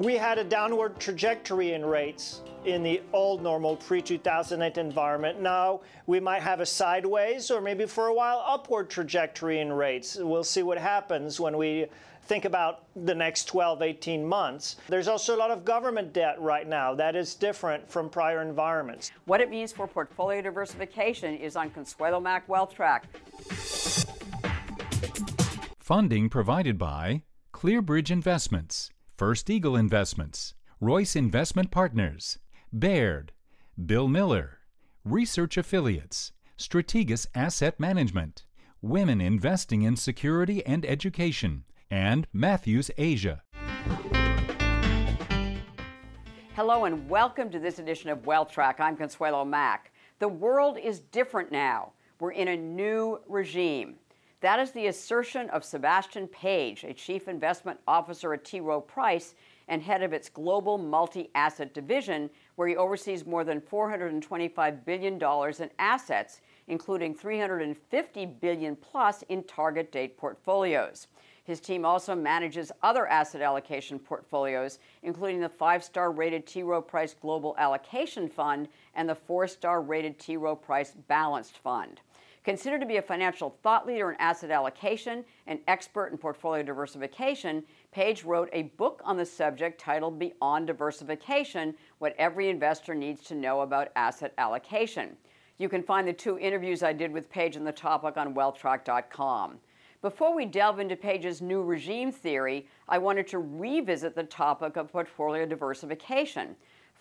We had a downward trajectory in rates in the old normal pre 2008 environment. Now we might have a sideways or maybe for a while upward trajectory in rates. We'll see what happens when we think about the next 12, 18 months. There's also a lot of government debt right now. That is different from prior environments. What it means for portfolio diversification is on Consuelo Mack Wealth Track. Funding provided by Clearbridge Investments. First Eagle Investments, Royce Investment Partners, Baird, Bill Miller, Research Affiliates, Strategas Asset Management, Women Investing in Security and Education, and Matthews Asia. Hello and welcome to this edition of Wealth Track. I'm Consuelo Mack. The world is different now. We're in a new regime. That is the assertion of Sebastien Page, a chief investment officer at T. Rowe Price and head of its global multi asset division, where he oversees more than $425 billion in assets, including 350 billion plus in target date portfolios. His team also manages other asset allocation portfolios, including the five star rated T. Rowe Price Global Allocation Fund and the four star rated T. Rowe Price Balanced Fund. Considered to be a financial thought leader in asset allocation and expert in portfolio diversification, Page wrote a book on the subject titled Beyond Diversification What Every Investor Needs to Know About Asset Allocation. You can find the two interviews I did with Page on the topic on wealthtrack.com. Before we delve into Page's new regime theory, I wanted to revisit the topic of portfolio diversification.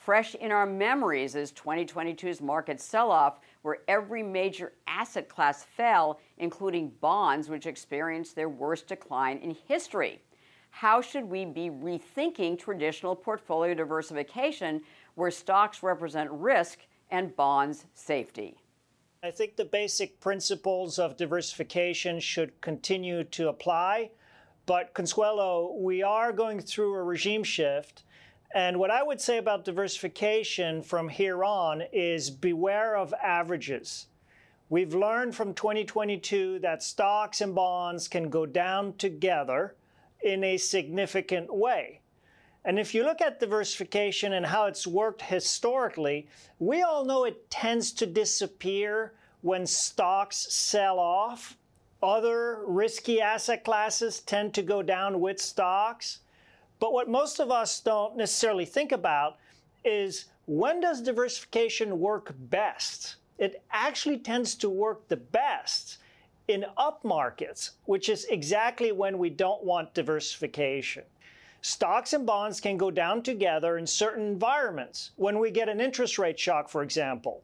Fresh in our memories is 2022's market sell off, where every major asset class fell, including bonds, which experienced their worst decline in history. How should we be rethinking traditional portfolio diversification, where stocks represent risk and bonds safety? I think the basic principles of diversification should continue to apply. But Consuelo, we are going through a regime shift and what I would say about diversification from here on is beware of averages. We've learned from 2022 that stocks and bonds can go down together in a significant way. And if you look at diversification and how it's worked historically, we all know it tends to disappear when stocks sell off. Other risky asset classes tend to go down with stocks. But what most of us don't necessarily think about is when does diversification work best? It actually tends to work the best in up markets, which is exactly when we don't want diversification. Stocks and bonds can go down together in certain environments. When we get an interest rate shock, for example.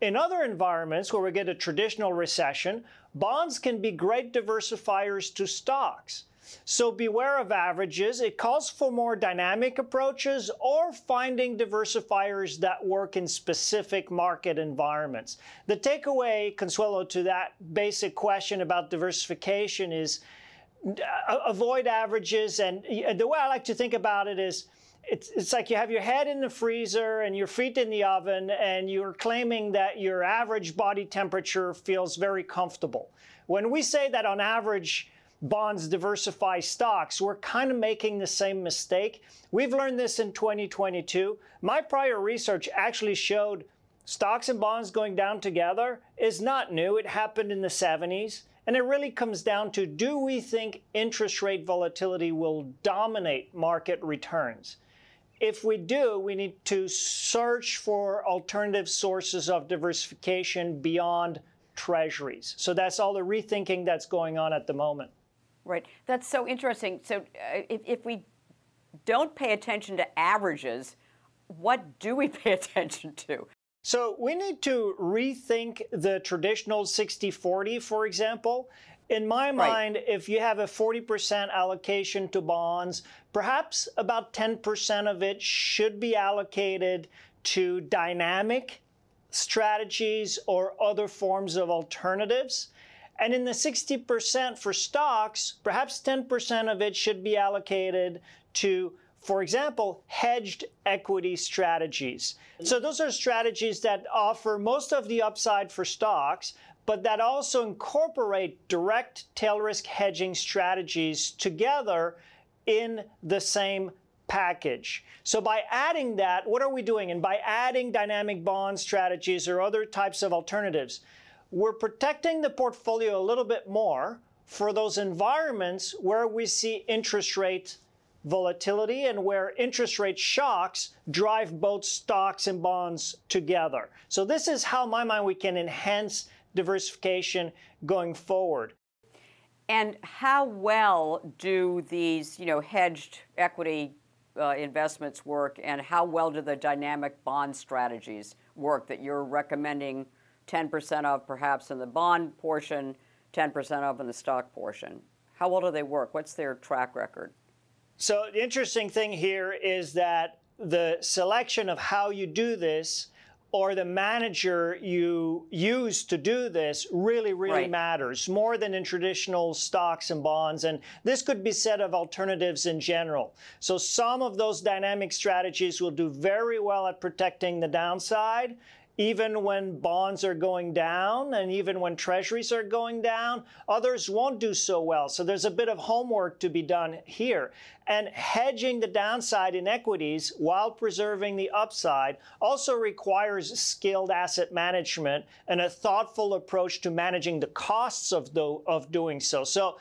In other environments where we get a traditional recession, bonds can be great diversifiers to stocks. So beware of averages. It calls for more dynamic approaches or finding diversifiers that work in specific market environments. The takeaway, Consuelo, to that basic question about diversification is uh, avoid averages. And the way I like to think about it is, it's, it's like you have your head in the freezer and your feet in the oven, and you're claiming that your average body temperature feels very comfortable. When we say that on average, bonds diversify stocks, we're kind of making the same mistake. We've learned this in 2022. My prior research actually showed stocks and bonds going down together is not new. It happened in the 70s. And it really comes down to do we think interest rate volatility will dominate market returns? If we do, we need to search for alternative sources of diversification beyond treasuries. So that's all the rethinking that's going on at the moment. Right. That's so interesting. So uh, if, if we don't pay attention to averages, what do we pay attention to? So we need to rethink the traditional 60 40, for example. In my mind, right. if you have a 40% allocation to bonds, perhaps about 10% of it should be allocated to dynamic strategies or other forms of alternatives. And in the 60% for stocks, perhaps 10% of it should be allocated to, for example, hedged equity strategies. So those are strategies that offer most of the upside for stocks, but that also incorporate direct tail risk hedging strategies together in the same package. So by adding that, what are we doing? And by adding dynamic bond strategies or other types of alternatives, we're protecting the portfolio a little bit more for those environments where we see interest rate volatility and where interest rate shocks drive both stocks and bonds together. So this is how, my mind, we can enhance diversification going forward. And how well do these, you know, hedged equity uh, investments work, and how well do the dynamic bond strategies work that you're recommending 10% of perhaps in the bond portion, 10% of in the stock portion? How well do they work? What's their track record? So, the interesting thing here is that the selection of how you do this or the manager you use to do this really, really right. matters more than in traditional stocks and bonds. And this could be said of alternatives in general. So some of those dynamic strategies will do very well at protecting the downside even when bonds are going down and even when treasuries are going down, others won't do so well. So there's a bit of homework to be done here. And hedging the downside in equities while preserving the upside also requires skilled asset management and a thoughtful approach to managing the costs of, the, of doing so. So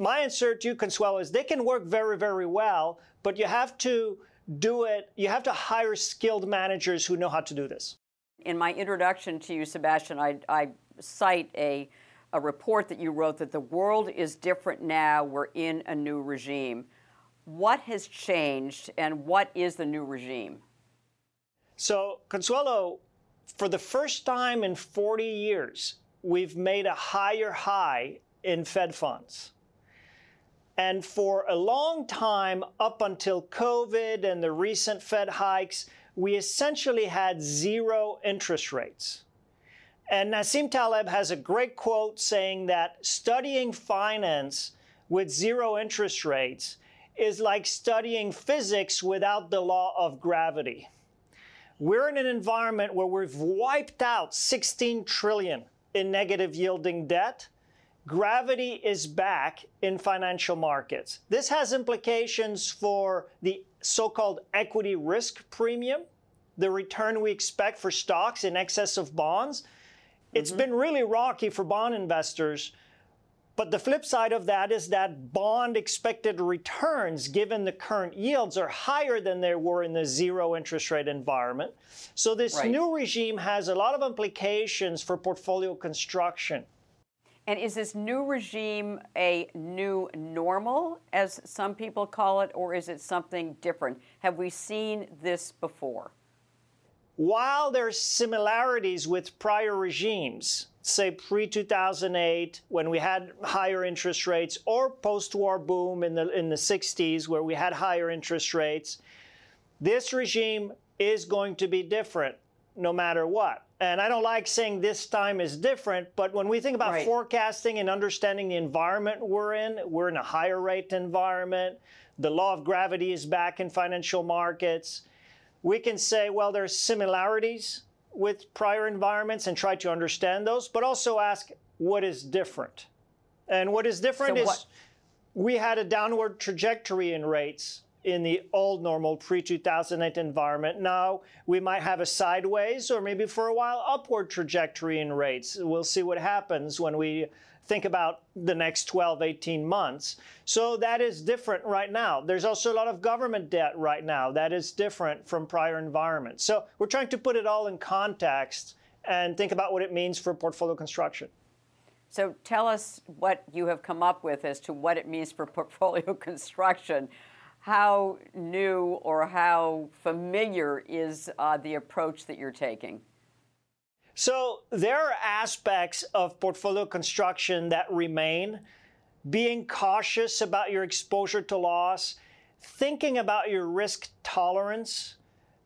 my answer to you, Consuelo, is they can work very, very well, but you have to do it, you have to hire skilled managers who know how to do this. In my introduction to you, Sebastien, I, I cite a, a report that you wrote that the world is different now, we're in a new regime. What has changed and what is the new regime? So, Consuelo, for the first time in 40 years, we've made a higher high in Fed funds. And for a long time, up until COVID and the recent Fed hikes, we essentially had zero interest rates. And Nassim Taleb has a great quote saying that studying finance with zero interest rates is like studying physics without the law of gravity. We're in an environment where we've wiped out 16 trillion in negative yielding debt. Gravity is back in financial markets. This has implications for the so-called equity risk premium, the return we expect for stocks in excess of bonds. It's mm-hmm. been really rocky for bond investors. But the flip side of that is that bond expected returns, given the current yields, are higher than they were in the zero interest rate environment. So this right. new regime has a lot of implications for portfolio construction. And is this new regime a new normal, as some people call it, or is it something different? Have we seen this before? While there are similarities with prior regimes, say pre 2008 when we had higher interest rates, or post war boom in the, in the 60s where we had higher interest rates, this regime is going to be different no matter what. And I don't like saying this time is different, but when we think about right. forecasting and understanding the environment we're in, we're in a higher rate environment. The law of gravity is back in financial markets. We can say, well, there's similarities with prior environments and try to understand those, but also ask what is different. And what is different so is we had a downward trajectory in rates in the old normal pre 2008 environment. Now we might have a sideways or maybe for a while upward trajectory in rates. We'll see what happens when we think about the next 12, 18 months. So that is different right now. There's also a lot of government debt right now that is different from prior environments. So we're trying to put it all in context and think about what it means for portfolio construction. So tell us what you have come up with as to what it means for portfolio construction how new or how familiar is uh, the approach that you're taking? So there are aspects of portfolio construction that remain. Being cautious about your exposure to loss, thinking about your risk tolerance.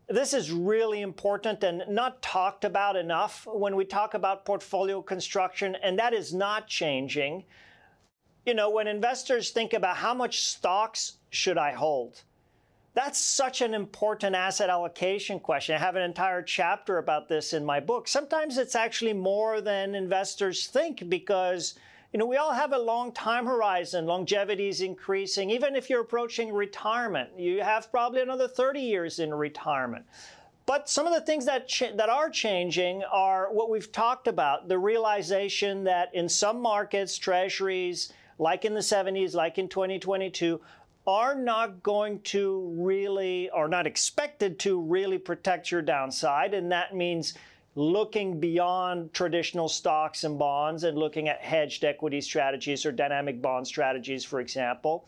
This is really important and not talked about enough when we talk about portfolio construction, and that is not changing. You know, when investors think about how much stocks should I hold, that's such an important asset allocation question. I have an entire chapter about this in my book. Sometimes it's actually more than investors think because you know, we all have a long time horizon. Longevity is increasing. Even if you're approaching retirement, you have probably another 30 years in retirement. But some of the things that, that are changing are what we've talked about the realization that in some markets, treasuries, like in the 70s, like in 2022, are not going to really, or not expected to really protect your downside. And that means looking beyond traditional stocks and bonds and looking at hedged equity strategies or dynamic bond strategies, for example.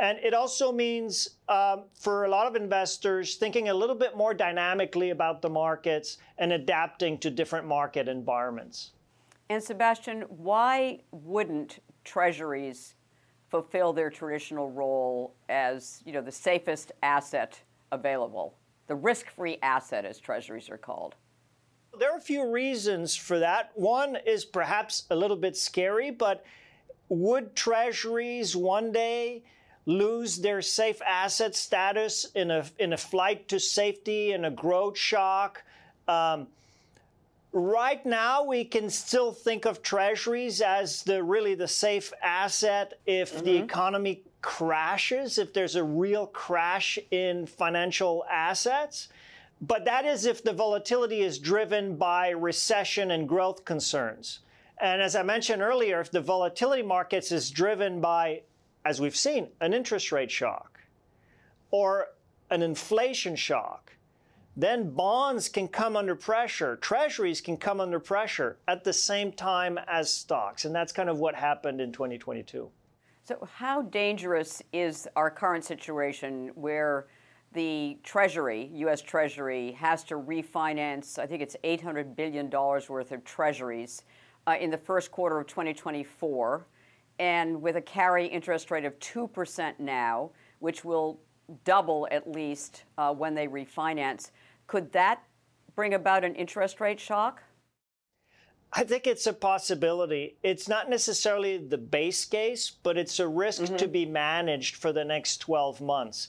And it also means um, for a lot of investors thinking a little bit more dynamically about the markets and adapting to different market environments. And Sebastien, why wouldn't treasuries fulfill their traditional role as you know the safest asset available, the risk-free asset, as treasuries are called? There are a few reasons for that. One is perhaps a little bit scary, but would treasuries one day lose their safe asset status in a in a flight to safety in a growth shock? Um, right now we can still think of treasuries as the really the safe asset if mm-hmm. the economy crashes if there's a real crash in financial assets but that is if the volatility is driven by recession and growth concerns and as i mentioned earlier if the volatility markets is driven by as we've seen an interest rate shock or an inflation shock then bonds can come under pressure, treasuries can come under pressure at the same time as stocks. And that's kind of what happened in 2022. So, how dangerous is our current situation where the Treasury, US Treasury, has to refinance, I think it's $800 billion worth of treasuries uh, in the first quarter of 2024, and with a carry interest rate of 2% now, which will double at least uh, when they refinance. Could that bring about an interest rate shock? I think it's a possibility. It's not necessarily the base case, but it's a risk mm-hmm. to be managed for the next 12 months.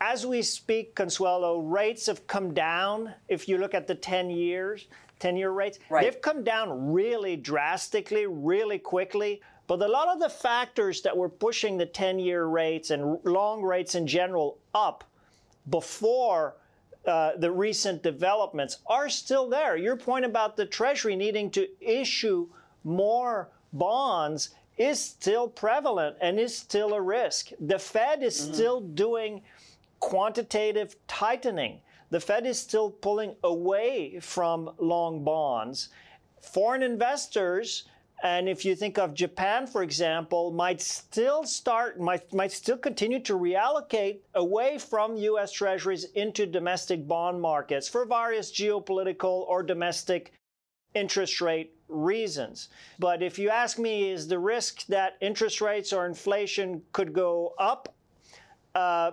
As we speak, Consuelo, rates have come down. If you look at the 10 years, 10 year rates, right. they've come down really drastically, really quickly. But a lot of the factors that were pushing the 10 year rates and long rates in general up before uh, the recent developments are still there. Your point about the Treasury needing to issue more bonds is still prevalent and is still a risk. The Fed is mm-hmm. still doing quantitative tightening. The Fed is still pulling away from long bonds. Foreign investors and if you think of Japan, for example, might still start, might, might still continue to reallocate away from US treasuries into domestic bond markets for various geopolitical or domestic interest rate reasons. But if you ask me, is the risk that interest rates or inflation could go up uh,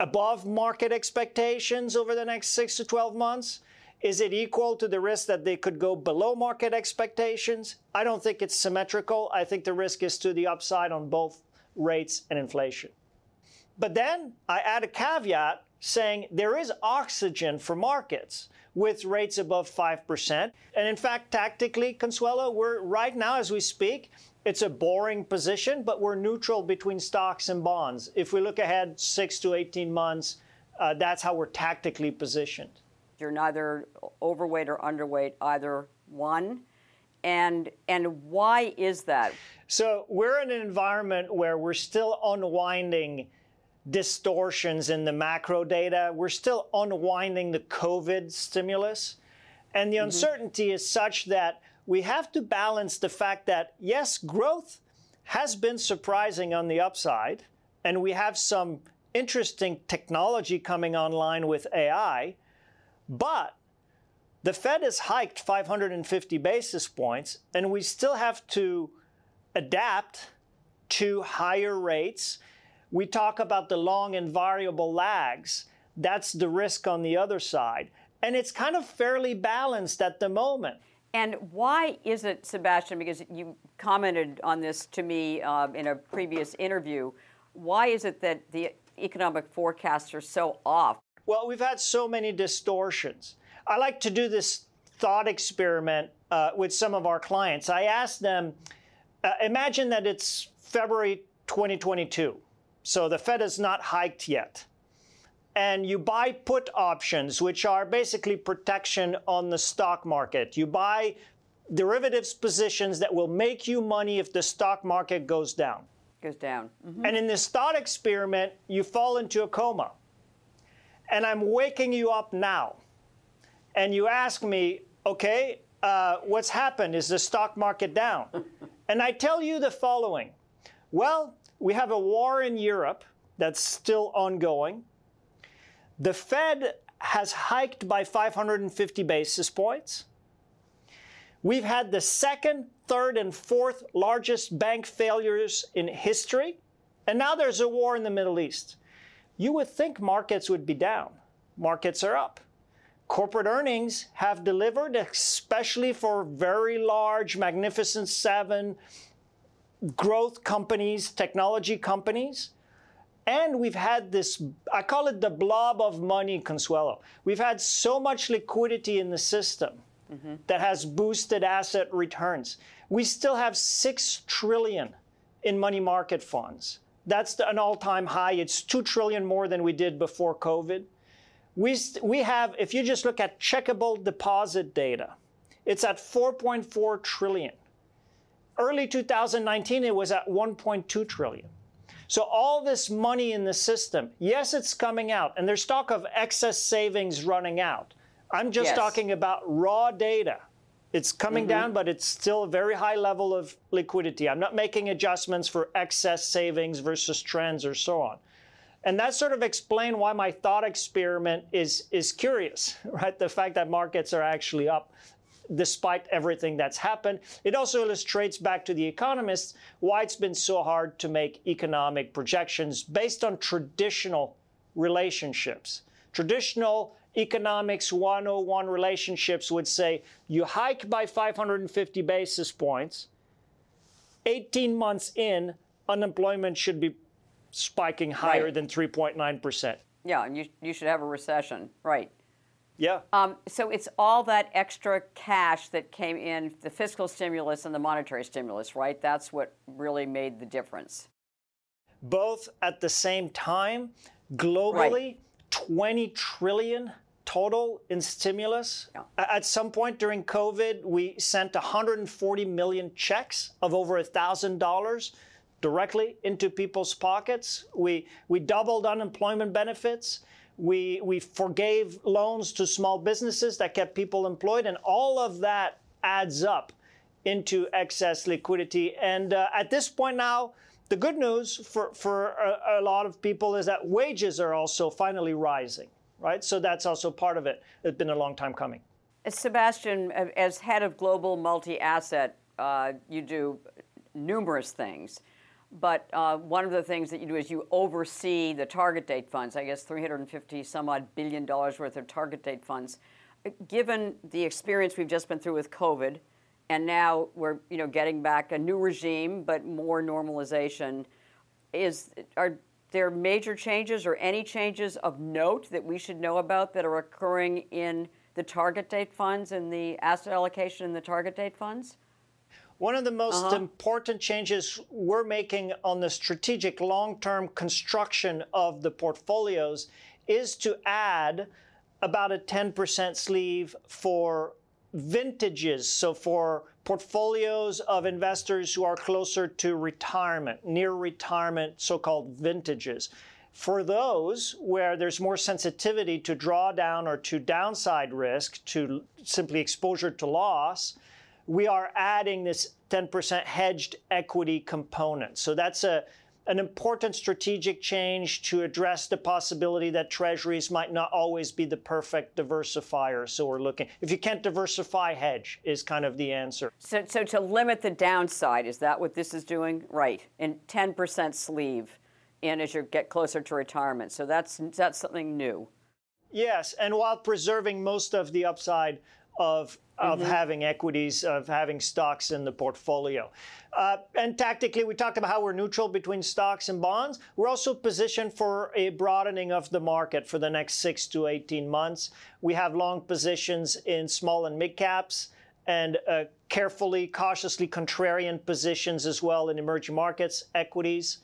above market expectations over the next six to 12 months? Is it equal to the risk that they could go below market expectations? I don't think it's symmetrical. I think the risk is to the upside on both rates and inflation. But then I add a caveat saying there is oxygen for markets with rates above 5%. And in fact, tactically, Consuelo, we're right now as we speak, it's a boring position, but we're neutral between stocks and bonds. If we look ahead six to 18 months, uh, that's how we're tactically positioned. You're neither overweight or underweight, either one. And, and why is that? So we're in an environment where we're still unwinding distortions in the macro data. We're still unwinding the COVID stimulus. And the mm-hmm. uncertainty is such that we have to balance the fact that, yes, growth has been surprising on the upside, and we have some interesting technology coming online with AI. But The Fed has hiked 550 basis points, and we still have to adapt to higher rates. We talk about the long and variable lags. That's the risk on the other side. And it's kind of fairly balanced at the moment. And why is it, Sebastien, because you commented on this to me uh, in a previous interview, why is it that the economic forecasts are so off? Well, we've had so many distortions. I like to do this thought experiment uh, with some of our clients. I ask them, uh, imagine that it's February 2022. So the Fed has not hiked yet. And you buy put options, which are basically protection on the stock market. You buy derivatives positions that will make you money if the stock market goes down. Goes down. Mm-hmm. And in this thought experiment, you fall into a coma. And I'm waking you up now. And you ask me, okay, uh, what's happened? Is the stock market down? and I tell you the following well, we have a war in Europe that's still ongoing. The Fed has hiked by 550 basis points. We've had the second, third, and fourth largest bank failures in history. And now there's a war in the Middle East. You would think markets would be down. Markets are up. Corporate earnings have delivered, especially for very large, magnificent seven, growth companies, technology companies. And we've had this, I call it the blob of money, Consuelo. We've had so much liquidity in the system mm-hmm. that has boosted asset returns. We still have six trillion in money market funds. That's the, an all-time high. It's two trillion more than we did before COVID. We, we have, if you just look at checkable deposit data, it's at 4.4 trillion early 2019, it was at 1.2 trillion. So all this money in the system, yes, it's coming out, and there's talk of excess savings running out. I'm just yes. talking about raw data. It's coming mm-hmm. down, but it's still a very high level of liquidity. I'm not making adjustments for excess savings versus trends or so on. And that sort of explain why my thought experiment is is curious, right? The fact that markets are actually up despite everything that's happened. It also illustrates back to the economists why it's been so hard to make economic projections based on traditional relationships. Traditional economics 101 relationships would say you hike by 550 basis points, 18 months in, unemployment should be spiking higher right. than 3.9%. Yeah, and you, you should have a recession, right. Yeah. Um, so it's all that extra cash that came in, the fiscal stimulus and the monetary stimulus, right? That's what really made the difference. Both at the same time, globally, right. 20 trillion total in stimulus. Yeah. At some point during COVID, we sent 140 million checks of over $1,000 directly into people's pockets. We, we doubled unemployment benefits. We, we forgave loans to small businesses that kept people employed, and all of that adds up into excess liquidity. And uh, at this point now, the good news for, for a, a, lot of people is that wages are also finally rising, right? So that's also part of it. It's been a long time coming. Sebastien, as head of global multi asset, uh, you do numerous things. But uh, one of the things that you do is you oversee the target date funds. I guess 350 some odd billion dollars worth of target date funds. Given the experience we've just been through with COVID, and now we're you know getting back a new regime, but more normalization, is are there major changes or any changes of note that we should know about that are occurring in the target date funds and the asset allocation in the target date funds? One of the most uh-huh. important changes we're making on the strategic long term construction of the portfolios is to add about a 10% sleeve for vintages. So, for portfolios of investors who are closer to retirement, near retirement, so called vintages. For those where there's more sensitivity to drawdown or to downside risk, to simply exposure to loss, we are adding this 10% hedged equity component. So that's a, an important strategic change to address the possibility that treasuries might not always be the perfect diversifier. So we're looking, if you can't diversify, hedge is kind of the answer. So, so to limit the downside, is that what this is doing? Right. And 10% sleeve in as you get closer to retirement. So that's, that's something new. Yes. And while preserving most of the upside of of mm-hmm. having equities, of having stocks in the portfolio. Uh, and tactically, we talked about how we're neutral between stocks and bonds. We're also positioned for a broadening of the market for the next six to 18 months. We have long positions in small and mid caps and uh, carefully, cautiously contrarian positions as well in emerging markets, equities.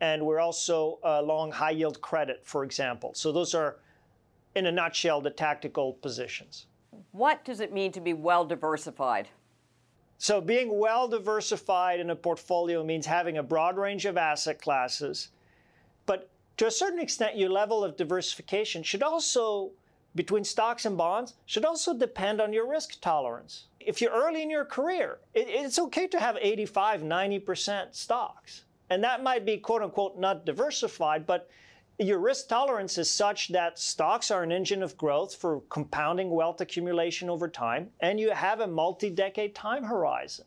And we're also uh, long high yield credit, for example. So those are, in a nutshell, the tactical positions. What does it mean to be well diversified? So, being well diversified in a portfolio means having a broad range of asset classes. But to a certain extent, your level of diversification should also, between stocks and bonds, should also depend on your risk tolerance. If you're early in your career, it's okay to have 85, 90% stocks. And that might be quote unquote not diversified, but your risk tolerance is such that stocks are an engine of growth for compounding wealth accumulation over time, and you have a multi decade time horizon.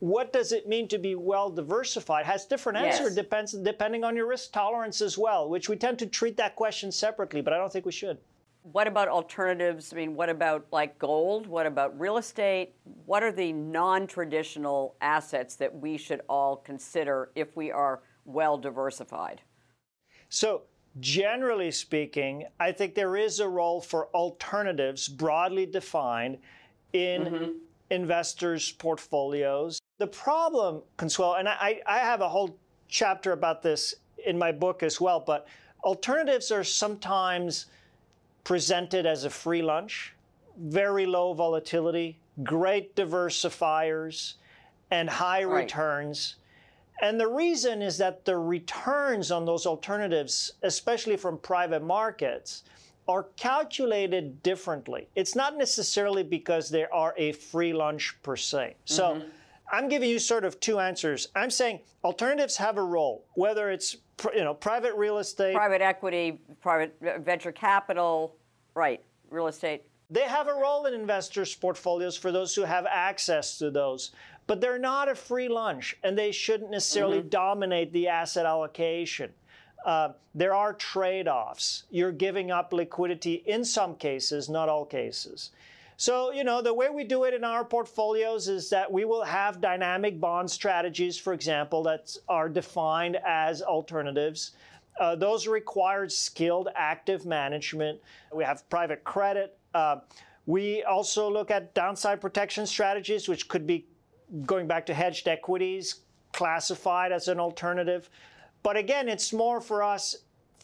What does it mean to be well diversified? Has different answer yes. depends depending on your risk tolerance as well, which we tend to treat that question separately, but I don't think we should. What about alternatives? I mean, what about like gold? What about real estate? What are the non-traditional assets that we should all consider if we are well diversified? So, generally speaking, I think there is a role for alternatives broadly defined in mm-hmm. investors' portfolios. The problem, Consuelo, and I, I have a whole chapter about this in my book as well, but alternatives are sometimes presented as a free lunch, very low volatility, great diversifiers, and high right. returns. And the reason is that the returns on those alternatives, especially from private markets, are calculated differently. It's not necessarily because they are a free lunch per se. So mm-hmm. I'm giving you sort of two answers. I'm saying alternatives have a role, whether it's you know private real estate, private equity, private venture capital, right, real estate. They have a role in investors' portfolios for those who have access to those but they're not a free lunch and they shouldn't necessarily mm-hmm. dominate the asset allocation. Uh, there are trade offs. You're giving up liquidity in some cases, not all cases. So, you know, the way we do it in our portfolios is that we will have dynamic bond strategies, for example, that are defined as alternatives. Uh, those require skilled active management. We have private credit. Uh, we also look at downside protection strategies, which could be going back to hedged equities, classified as an alternative. But again, it's more for us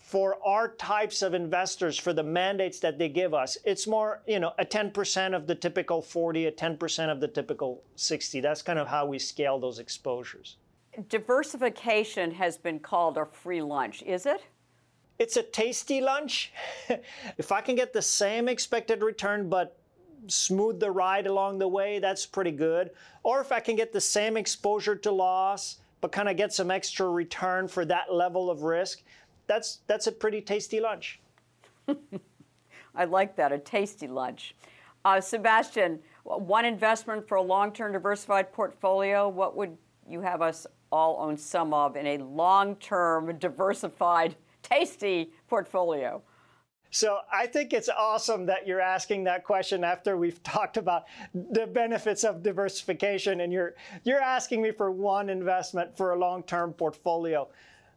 for our types of investors for the mandates that they give us. It's more you know a 10% of the typical 40 a 10% of the typical 60 that's kind of how we scale those exposures. Diversification has been called a free lunch is it it's a tasty lunch if i can get the same expected return but smooth the ride along the way, that's pretty good. Or if I can get the same exposure to loss, but kind of get some extra return for that level of risk, that's that's a pretty tasty lunch. I like that, a tasty lunch. Uh, Sebastien, one investment for a long-term diversified portfolio, what would you have us all own some of in a long-term diversified tasty portfolio? So I think it's awesome that you're asking that question after we've talked about the benefits of diversification and you're you're asking me for one investment for a long-term portfolio.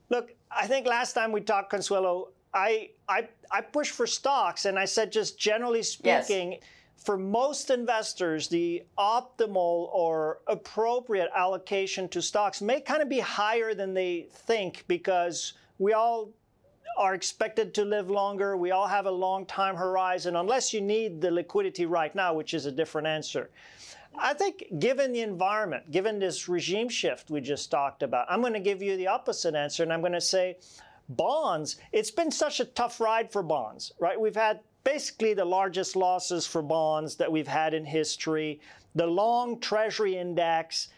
Look, I think last time we talked Consuelo, I I I pushed for stocks and I said just generally speaking yes for most investors, the optimal or appropriate allocation to stocks may kind of be higher than they think because we all are expected to live longer. We all have a long time horizon, unless you need the liquidity right now, which is a different answer. I think, given the environment, given this regime shift we just talked about, I'm going to give you the opposite answer, and I'm going to say bonds. It's been such a tough ride for bonds, right? We've had basically the largest losses for bonds that we've had in history. The long Treasury index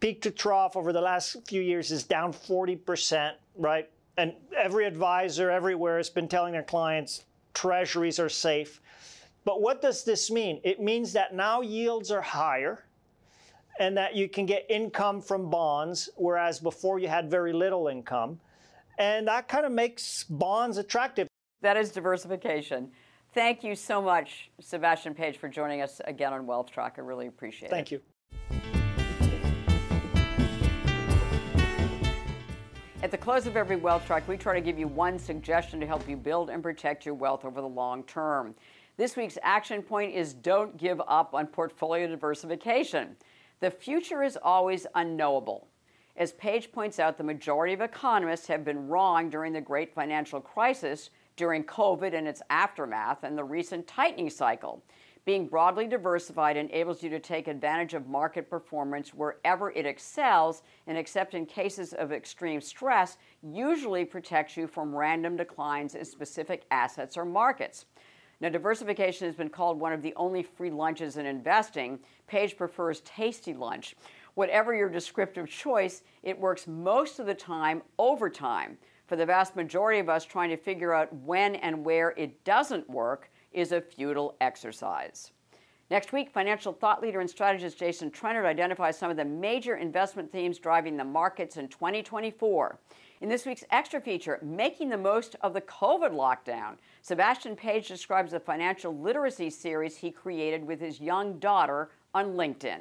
peak to trough over the last few years is down 40%, right? And every advisor everywhere has been telling their clients treasuries are safe. But what does this mean? It means that now yields are higher and that you can get income from bonds, whereas before you had very little income. And that kind of makes bonds attractive. That is diversification. Thank you so much, Sebastien Page, for joining us again on Wealth Track. I really appreciate Thank it. Thank you. At the close of every Wealth Track, we try to give you one suggestion to help you build and protect your wealth over the long term. This week's action point is don't give up on portfolio diversification. The future is always unknowable. As Page points out, the majority of economists have been wrong during the great financial crisis, during COVID and its aftermath, and the recent tightening cycle. Being broadly diversified enables you to take advantage of market performance wherever it excels, and except in cases of extreme stress, usually protects you from random declines in specific assets or markets. Now, diversification has been called one of the only free lunches in investing. Page prefers tasty lunch. Whatever your descriptive choice, it works most of the time over time. For the vast majority of us, trying to figure out when and where it doesn't work is a futile exercise. Next week, financial thought leader and strategist Jason Trennert identifies some of the major investment themes driving the markets in 2024. In this week's extra feature, Making the Most of the COVID Lockdown, Sebastien Page describes the financial literacy series he created with his young daughter on LinkedIn.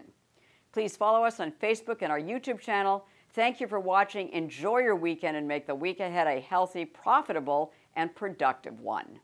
Please follow us on Facebook and our YouTube channel. Thank you for watching. Enjoy your weekend and make the week ahead a healthy, profitable, and productive one.